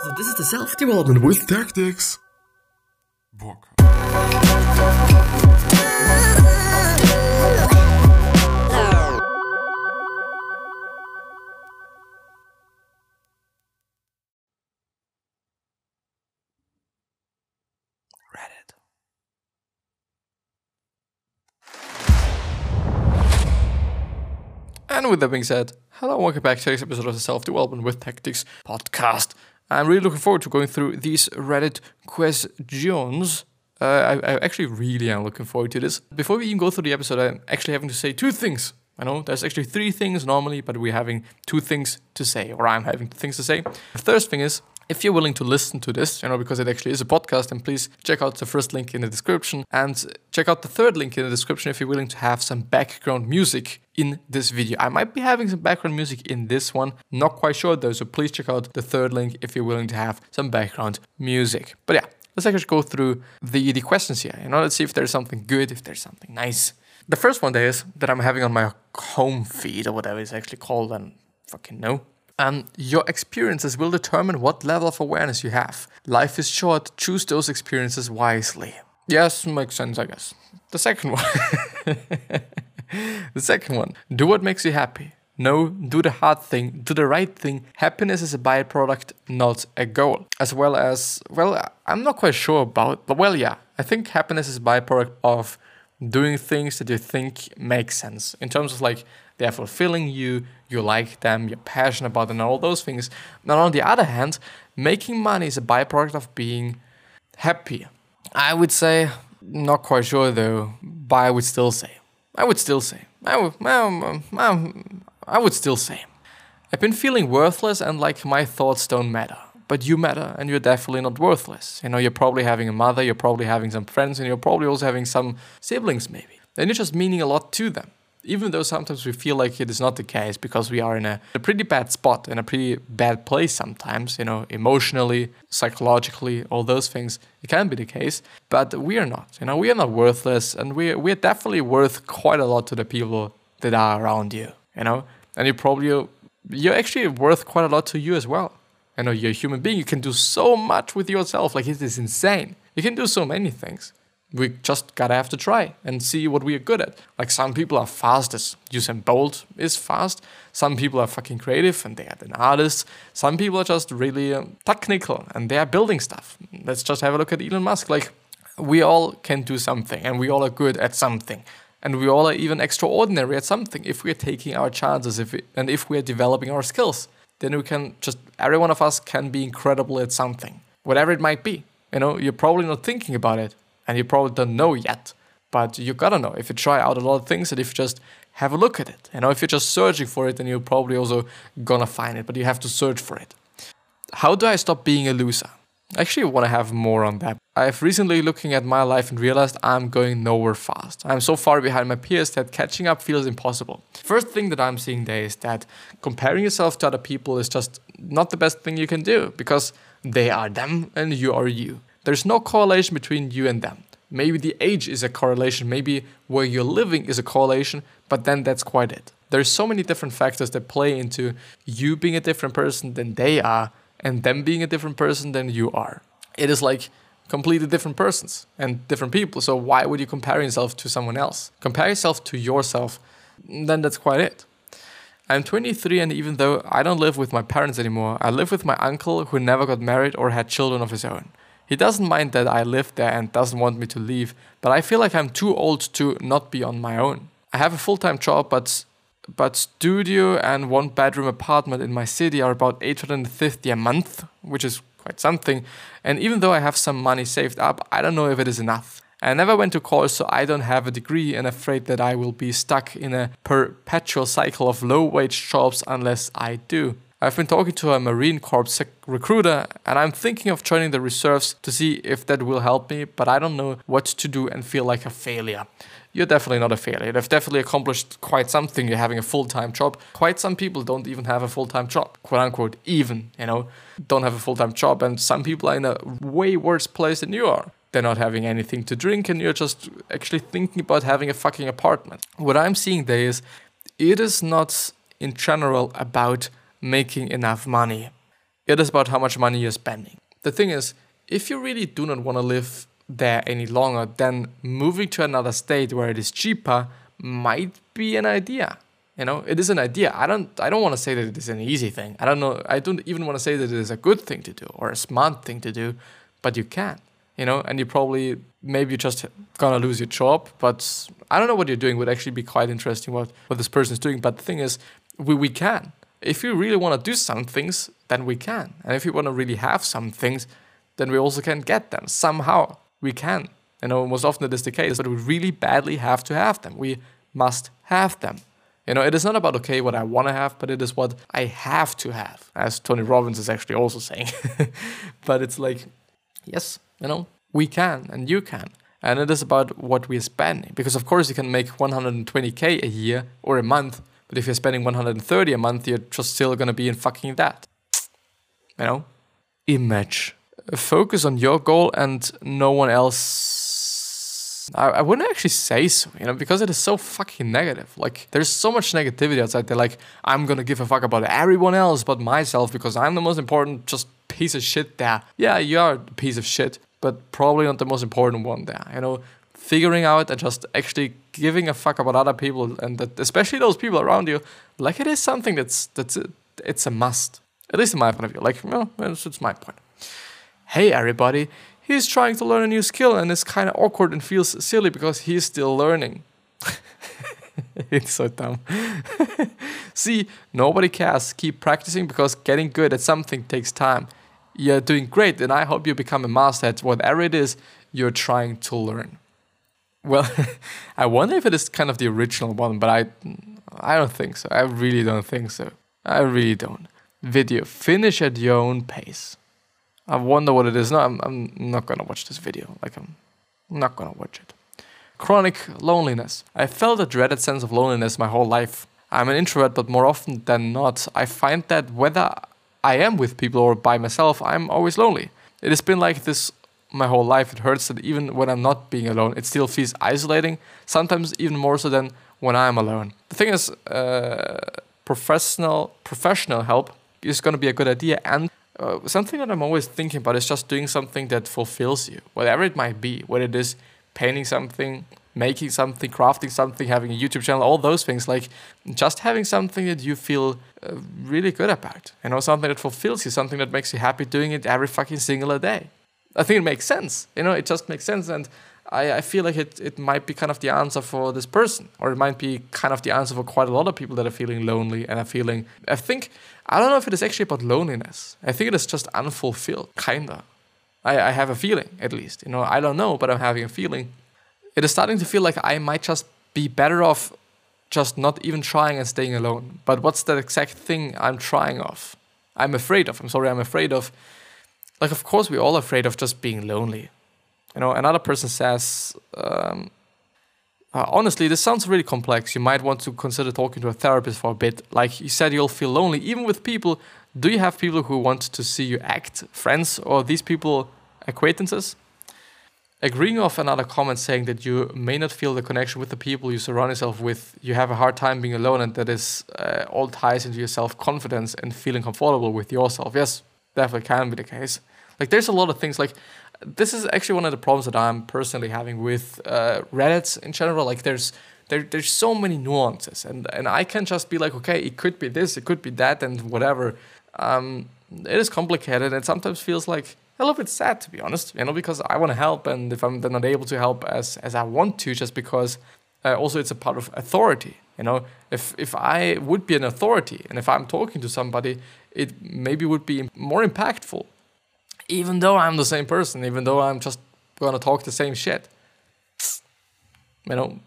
So this is the self-development with tactics. Book. And with that being said, hello and welcome back to this episode of the Self Development with Tactics podcast. I'm really looking forward to going through these Reddit questions. Uh, I, I actually really am looking forward to this. Before we even go through the episode, I'm actually having to say two things. I know there's actually three things normally, but we're having two things to say, or I'm having two things to say. The first thing is, if you're willing to listen to this, you know, because it actually is a podcast, then please check out the first link in the description and check out the third link in the description if you're willing to have some background music in this video. I might be having some background music in this one, not quite sure though, so please check out the third link if you're willing to have some background music. But yeah, let's actually go through the, the questions here. You know, let's see if there's something good, if there's something nice. The first one there is that I'm having on my home feed or whatever it's actually called, and fucking know. Um, your experiences will determine what level of awareness you have. Life is short, choose those experiences wisely. Yes, makes sense, I guess. The second one. the second one. Do what makes you happy. No, do the hard thing, do the right thing. Happiness is a byproduct, not a goal. As well as, well, I'm not quite sure about, but well, yeah, I think happiness is a byproduct of doing things that you think make sense in terms of like they're fulfilling you, you like them, you're passionate about them, and all those things. And on the other hand, making money is a byproduct of being happy. I would say, not quite sure though, but I would still say, I would still say, I would, um, I would still say, I've been feeling worthless and like my thoughts don't matter. But you matter and you're definitely not worthless. You know, you're probably having a mother, you're probably having some friends, and you're probably also having some siblings maybe. And you're just meaning a lot to them even though sometimes we feel like it is not the case because we are in a, a, pretty bad spot, in a pretty bad place sometimes, you know, emotionally, psychologically, all those things, it can be the case. But we are not, you know, we are not worthless and we, we are definitely worth quite a lot to the people that are around you, you know, and you probably, you're actually worth quite a lot to you as well. You know, you're a human being, you can do so much with yourself, like it is insane. You can do so many things we just gotta have to try and see what we are good at. Like some people are fast as Usain Bolt is fast. Some people are fucking creative and they are an artist. Some people are just really um, technical and they are building stuff. Let's just have a look at Elon Musk. Like we all can do something and we all are good at something. And we all are even extraordinary at something if we are taking our chances if we, and if we are developing our skills. Then we can just, every one of us can be incredible at something, whatever it might be. You know, you're probably not thinking about it, and you probably don't know yet. But you gotta know if you try out a lot of things and if you just have a look at it. You know, if you're just searching for it, then you're probably also gonna find it, but you have to search for it. How do I stop being a loser? I actually want to have more on that. I've recently looking at my life and realized I'm going nowhere fast. I'm so far behind my peers that catching up feels impossible. First thing that I'm seeing there is that comparing yourself to other people is just not the best thing you can do because they are them and you are you. There's no correlation between you and them. Maybe the age is a correlation, maybe where you're living is a correlation, but then that's quite it. There's so many different factors that play into you being a different person than they are, and them being a different person than you are. It is like completely different persons and different people. So why would you compare yourself to someone else? Compare yourself to yourself, then that's quite it. I'm 23, and even though I don't live with my parents anymore, I live with my uncle who never got married or had children of his own. He doesn't mind that I live there and doesn't want me to leave, but I feel like I'm too old to not be on my own. I have a full-time job, but but studio and one bedroom apartment in my city are about 850 a month, which is quite something. And even though I have some money saved up, I don't know if it is enough. I never went to college, so I don't have a degree and afraid that I will be stuck in a perpetual cycle of low wage jobs unless I do. I've been talking to a Marine Corps recruiter and I'm thinking of joining the reserves to see if that will help me, but I don't know what to do and feel like a failure. You're definitely not a failure. You've definitely accomplished quite something. You're having a full time job. Quite some people don't even have a full time job, quote unquote, even, you know, don't have a full time job. And some people are in a way worse place than you are. They're not having anything to drink and you're just actually thinking about having a fucking apartment. What I'm seeing there is it is not in general about making enough money. It is about how much money you're spending. The thing is, if you really do not want to live there any longer, then moving to another state where it is cheaper might be an idea. You know, it is an idea. I don't I don't want to say that it is an easy thing. I don't know I don't even want to say that it is a good thing to do or a smart thing to do, but you can. You know, and you probably maybe you're just gonna lose your job, but I don't know what you're doing would actually be quite interesting what, what this person is doing. But the thing is, we, we can. If you really want to do some things, then we can. And if you want to really have some things, then we also can get them somehow. We can. You know, most often it is the case, but we really badly have to have them. We must have them. You know, it is not about, okay, what I want to have, but it is what I have to have, as Tony Robbins is actually also saying. but it's like, yes, you know, we can and you can. And it is about what we're spending. Because, of course, you can make 120K a year or a month, but if you're spending 130 a month, you're just still going to be in fucking that. You know? Image. Focus on your goal and no one else I, I wouldn't actually say so, you know, because it is so fucking negative. Like, there's so much negativity outside there. Like, I'm gonna give a fuck about everyone else but myself because I'm the most important, just piece of shit there. Yeah, you are a piece of shit, but probably not the most important one there. You know, figuring out and just actually giving a fuck about other people and that, especially those people around you, like it is something that's that's a, it's a must. At least in my point of view. Like, you know, it's, it's my point. Hey, everybody he's trying to learn a new skill and it's kind of awkward and feels silly because he's still learning. it's so dumb. See, nobody cares. Keep practicing because getting good at something takes time. You're doing great, and I hope you become a master at whatever it is you're trying to learn. Well, I wonder if it is kind of the original one, but I, I don't think so. I really don't think so. I really don't. Video. Finish at your own pace. I wonder what it is. No, I'm, I'm not gonna watch this video. Like, I'm not gonna watch it. Chronic loneliness. I felt a dreaded sense of loneliness my whole life. I'm an introvert, but more often than not, I find that whether I am with people or by myself, I'm always lonely. It has been like this my whole life. It hurts that even when I'm not being alone, it still feels isolating, sometimes even more so than when I'm alone. The thing is, uh, professional professional help is going to be a good idea and uh, something that I'm always thinking about is just doing something that fulfills you, whatever it might be, whether it is painting something, making something, crafting something, having a YouTube channel, all those things. Like just having something that you feel uh, really good about, you know, something that fulfills you, something that makes you happy doing it every fucking single day. I think it makes sense, you know, it just makes sense. And I, I feel like it, it might be kind of the answer for this person, or it might be kind of the answer for quite a lot of people that are feeling lonely and are feeling. I think, I don't know if it is actually about loneliness. I think it is just unfulfilled, kinda. I, I have a feeling, at least. You know, I don't know, but I'm having a feeling. It is starting to feel like I might just be better off just not even trying and staying alone. But what's that exact thing I'm trying of? I'm afraid of. I'm sorry, I'm afraid of. Like, of course, we're all afraid of just being lonely. You know, another person says, um, uh, honestly, this sounds really complex. You might want to consider talking to a therapist for a bit. Like you said, you'll feel lonely even with people. Do you have people who want to see you act, friends, or these people acquaintances? Agreeing off another comment saying that you may not feel the connection with the people you surround yourself with, you have a hard time being alone, and that is uh, all ties into your self confidence and feeling comfortable with yourself. Yes, definitely can be the case. Like, there's a lot of things. Like, this is actually one of the problems that I'm personally having with uh, Reddit in general. Like there's there, there's so many nuances, and and I can just be like, okay, it could be this, it could be that, and whatever. Um, it is complicated, and sometimes feels like a little bit sad to be honest. You know, because I want to help, and if I'm then not able to help as as I want to, just because uh, also it's a part of authority. You know, if if I would be an authority, and if I'm talking to somebody, it maybe would be more impactful even though I'm the same person, even though I'm just gonna talk the same shit. You know,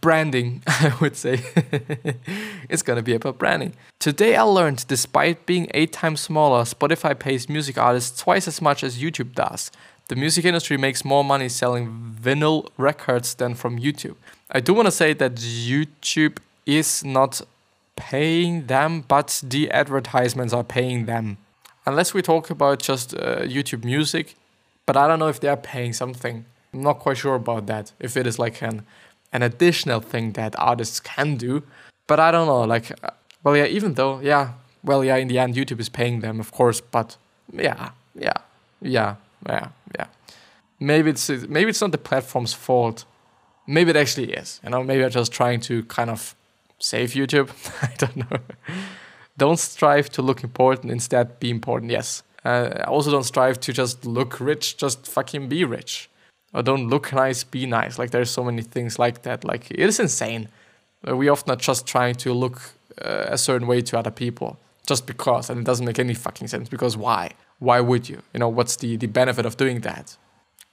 branding, I would say. it's gonna be about branding. Today I learned despite being eight times smaller, Spotify pays music artists twice as much as YouTube does. The music industry makes more money selling vinyl records than from YouTube. I do want to say that YouTube is not paying them, but the advertisements are paying them unless we talk about just uh, YouTube Music, but I don't know if they are paying something. I'm not quite sure about that. If it is like an an additional thing that artists can do, but I don't know. Like, uh, well, yeah. Even though, yeah, well, yeah. In the end, YouTube is paying them, of course, but yeah, yeah, yeah, yeah, yeah. Maybe it's maybe it's not the platform's fault. Maybe it actually is. You know, maybe I'm just trying to kind of save YouTube. I don't know. don't strive to look important. Instead, be important. Yes. Uh, also, don't strive to just look rich. Just fucking be rich. Or don't look nice. Be nice. Like there's so many things like that. Like it is insane. Uh, we often are just trying to look uh, a certain way to other people just because, and it doesn't make any fucking sense. Because why? Why would you? You know, what's the the benefit of doing that?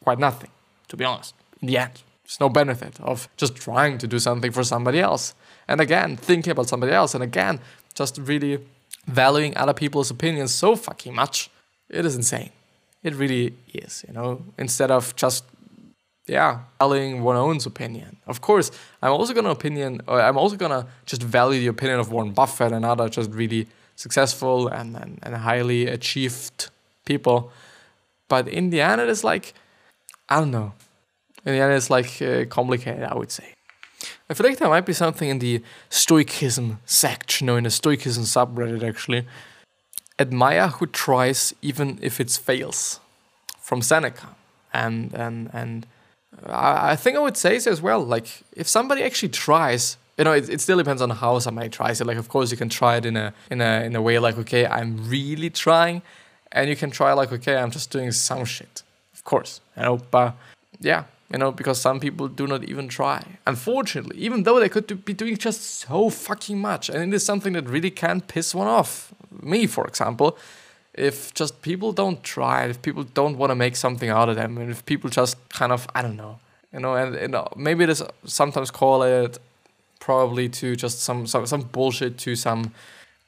Quite nothing, to be honest. In the end, there's no benefit of just trying to do something for somebody else. And again, thinking about somebody else, and again, just really valuing other people's opinions so fucking much. It is insane. It really is, you know, instead of just yeah, valuing one's own opinion. Of course, I'm also gonna opinion. Or I'm also gonna just value the opinion of Warren Buffett and other just really successful and, and, and highly achieved people. But in the end, it is like I don't know. In the end, it's like uh, complicated. I would say. I feel like there might be something in the Stoicism section or in the Stoicism subreddit actually. Admire who tries even if it fails, from Seneca, and and and I, I think I would say so as well. Like if somebody actually tries, you know, it, it still depends on how somebody tries it. Like of course you can try it in a in a in a way like okay I'm really trying, and you can try like okay I'm just doing some shit. Of course, you know, but yeah, you know, because some people do not even try. Unfortunately, even though they could do, be doing just so fucking much, and it is something that really can piss one off. Me, for example, if just people don't try, if people don't want to make something out of them, and if people just kind of, I don't know, you know, and, and maybe it is sometimes call it probably to just some, some some bullshit to some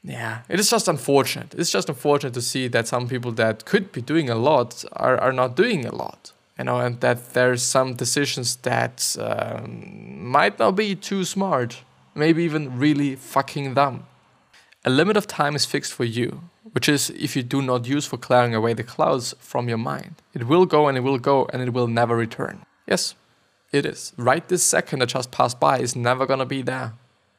yeah it is just unfortunate it's just unfortunate to see that some people that could be doing a lot are, are not doing a lot you know, and that there's some decisions that um, might not be too smart, maybe even really fucking dumb. A limit of time is fixed for you, which is if you do not use for clearing away the clouds from your mind. It will go and it will go and it will never return. Yes, it is. Right this second that just passed by is never gonna be there.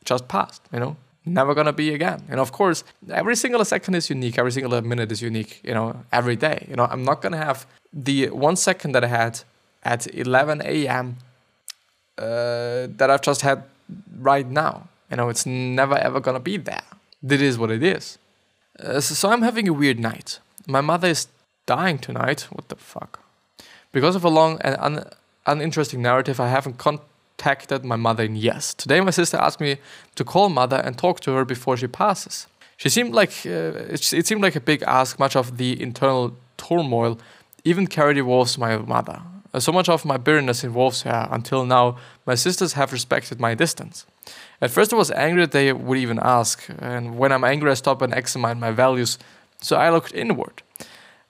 Just passed, you know? Never gonna be again. And of course, every single second is unique, every single minute is unique, you know, every day. You know, I'm not gonna have the one second that I had at 11 a.m. Uh, that I've just had right now. You know, it's never ever gonna be there. It is what it is. Uh, so, so I'm having a weird night. My mother is dying tonight. What the fuck? Because of a long and un- uninteresting narrative, I haven't contacted my mother in years. Today, my sister asked me to call mother and talk to her before she passes. She seemed like uh, it, it seemed like a big ask. Much of the internal turmoil even carried involves my mother. Uh, so much of my bitterness involves her. Until now, my sisters have respected my distance. At first, I was angry that they would even ask, and when I'm angry, I stop and examine my values. So I looked inward.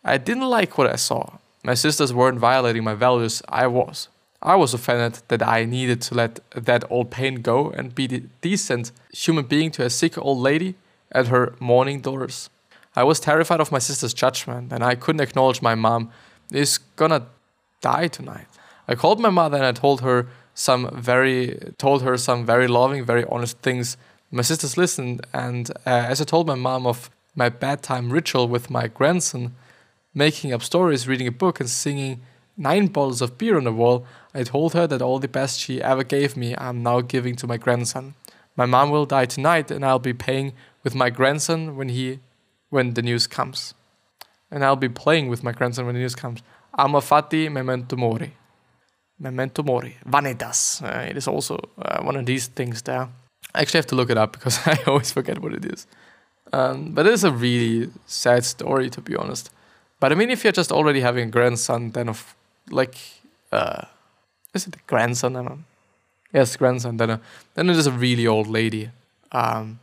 I didn't like what I saw. My sisters weren't violating my values, I was. I was offended that I needed to let that old pain go and be the decent human being to a sick old lady at her mourning doors. I was terrified of my sister's judgment, and I couldn't acknowledge my mom is gonna die tonight. I called my mother and I told her some very told her some very loving, very honest things. My sisters listened, and uh, as I told my mom of my bedtime ritual with my grandson, making up stories, reading a book, and singing nine bottles of beer on the wall, I told her that all the best she ever gave me, I'm now giving to my grandson. My mom will die tonight, and I'll be paying with my grandson when he when the news comes. And I'll be playing with my grandson when the news comes. Amor fati memento mori. Memento mori. Vanitas. Uh, it is also uh, one of these things there. I actually have to look it up because I always forget what it is. Um, but it is a really sad story, to be honest. But I mean, if you're just already having a grandson, then of like, uh, is it a grandson? I don't Yes, grandson. Then, uh, then it is a really old lady. Um,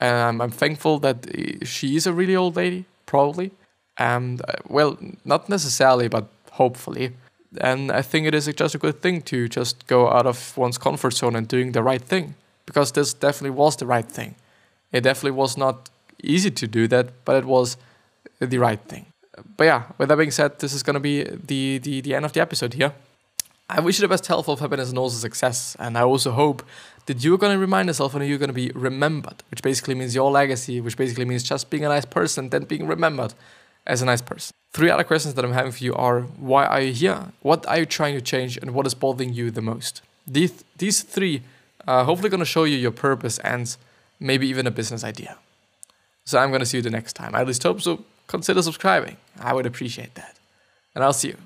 and I'm, I'm thankful that she is a really old lady, probably. And uh, well, not necessarily, but hopefully. And I think it is just a good thing to just go out of one's comfort zone and doing the right thing, because this definitely was the right thing. It definitely was not easy to do that, but it was the right thing but yeah, with that being said, this is going to be the, the the end of the episode here. I wish you the best health of happiness and also success, and I also hope that you're going to remind yourself and you're going to be remembered, which basically means your legacy, which basically means just being a nice person, then being remembered as a nice person. Three other questions that I'm having for you are why are you here? What are you trying to change? And what is bothering you the most? These, these three are hopefully going to show you your purpose and maybe even a business idea. So I'm going to see you the next time. I at least hope so consider subscribing. I would appreciate that. And I'll see you.